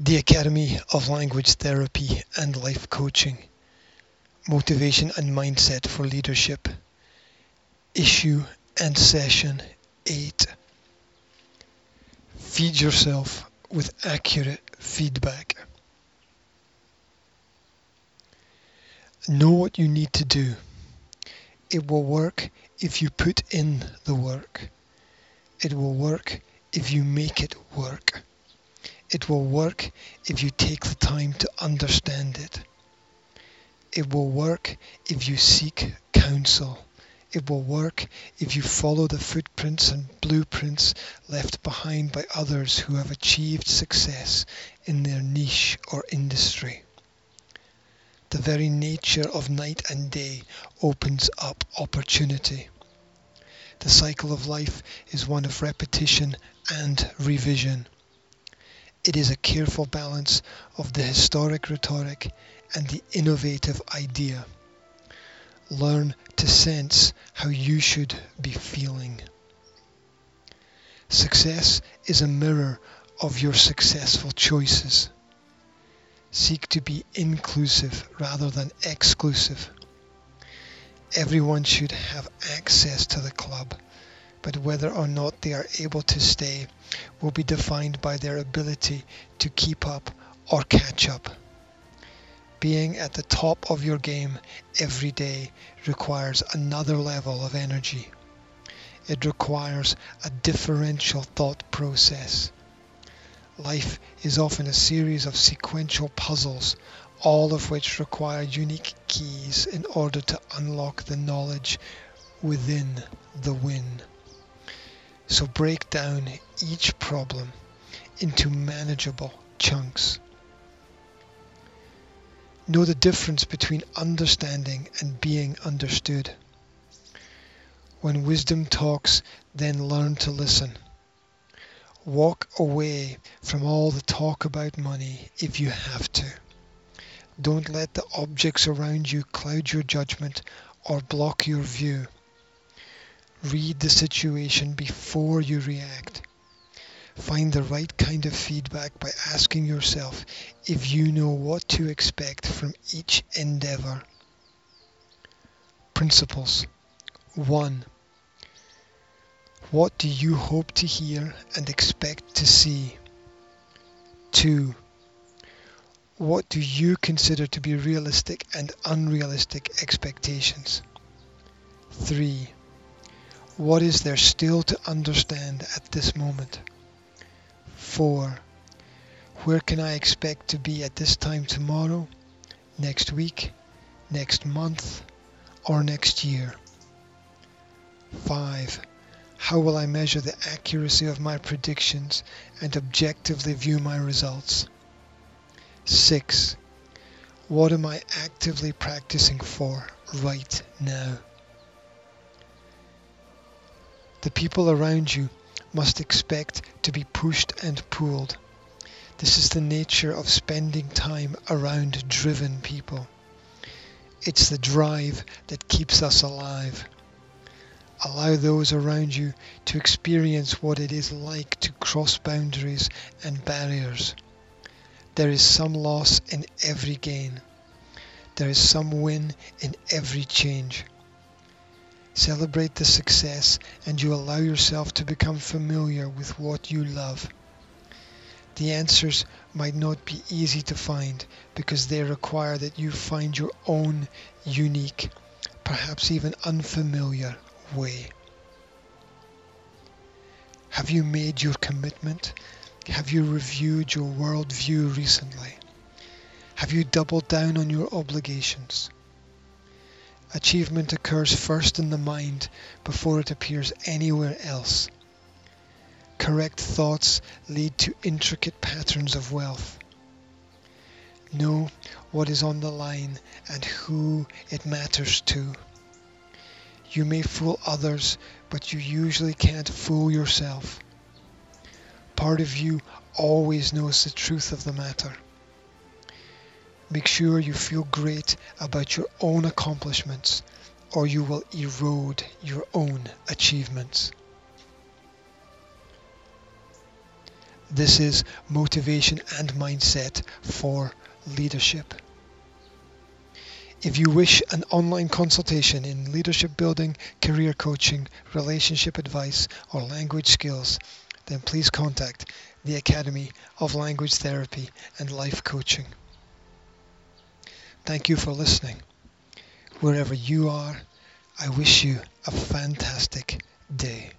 the Academy of Language Therapy and Life Coaching, Motivation and Mindset for Leadership, Issue and Session 8. Feed yourself with accurate feedback. Know what you need to do. It will work if you put in the work. It will work if you make it work. It will work if you take the time to understand it. It will work if you seek counsel. It will work if you follow the footprints and blueprints left behind by others who have achieved success in their niche or industry. The very nature of night and day opens up opportunity. The cycle of life is one of repetition and revision. It is a careful balance of the historic rhetoric and the innovative idea. Learn to sense how you should be feeling. Success is a mirror of your successful choices. Seek to be inclusive rather than exclusive. Everyone should have access to the club but whether or not they are able to stay will be defined by their ability to keep up or catch up. Being at the top of your game every day requires another level of energy. It requires a differential thought process. Life is often a series of sequential puzzles, all of which require unique keys in order to unlock the knowledge within the win. So break down each problem into manageable chunks. Know the difference between understanding and being understood. When wisdom talks, then learn to listen. Walk away from all the talk about money if you have to. Don't let the objects around you cloud your judgment or block your view. Read the situation before you react. Find the right kind of feedback by asking yourself if you know what to expect from each endeavor. Principles 1. What do you hope to hear and expect to see? 2. What do you consider to be realistic and unrealistic expectations? 3. What is there still to understand at this moment? 4. Where can I expect to be at this time tomorrow, next week, next month, or next year? 5. How will I measure the accuracy of my predictions and objectively view my results? 6. What am I actively practicing for right now? The people around you must expect to be pushed and pulled. This is the nature of spending time around driven people. It's the drive that keeps us alive. Allow those around you to experience what it is like to cross boundaries and barriers. There is some loss in every gain. There is some win in every change. Celebrate the success and you allow yourself to become familiar with what you love. The answers might not be easy to find because they require that you find your own unique, perhaps even unfamiliar way. Have you made your commitment? Have you reviewed your worldview recently? Have you doubled down on your obligations? Achievement occurs first in the mind before it appears anywhere else. Correct thoughts lead to intricate patterns of wealth. Know what is on the line and who it matters to. You may fool others, but you usually can't fool yourself. Part of you always knows the truth of the matter. Make sure you feel great about your own accomplishments or you will erode your own achievements. This is motivation and mindset for leadership. If you wish an online consultation in leadership building, career coaching, relationship advice, or language skills, then please contact the Academy of Language Therapy and Life Coaching. Thank you for listening. Wherever you are, I wish you a fantastic day.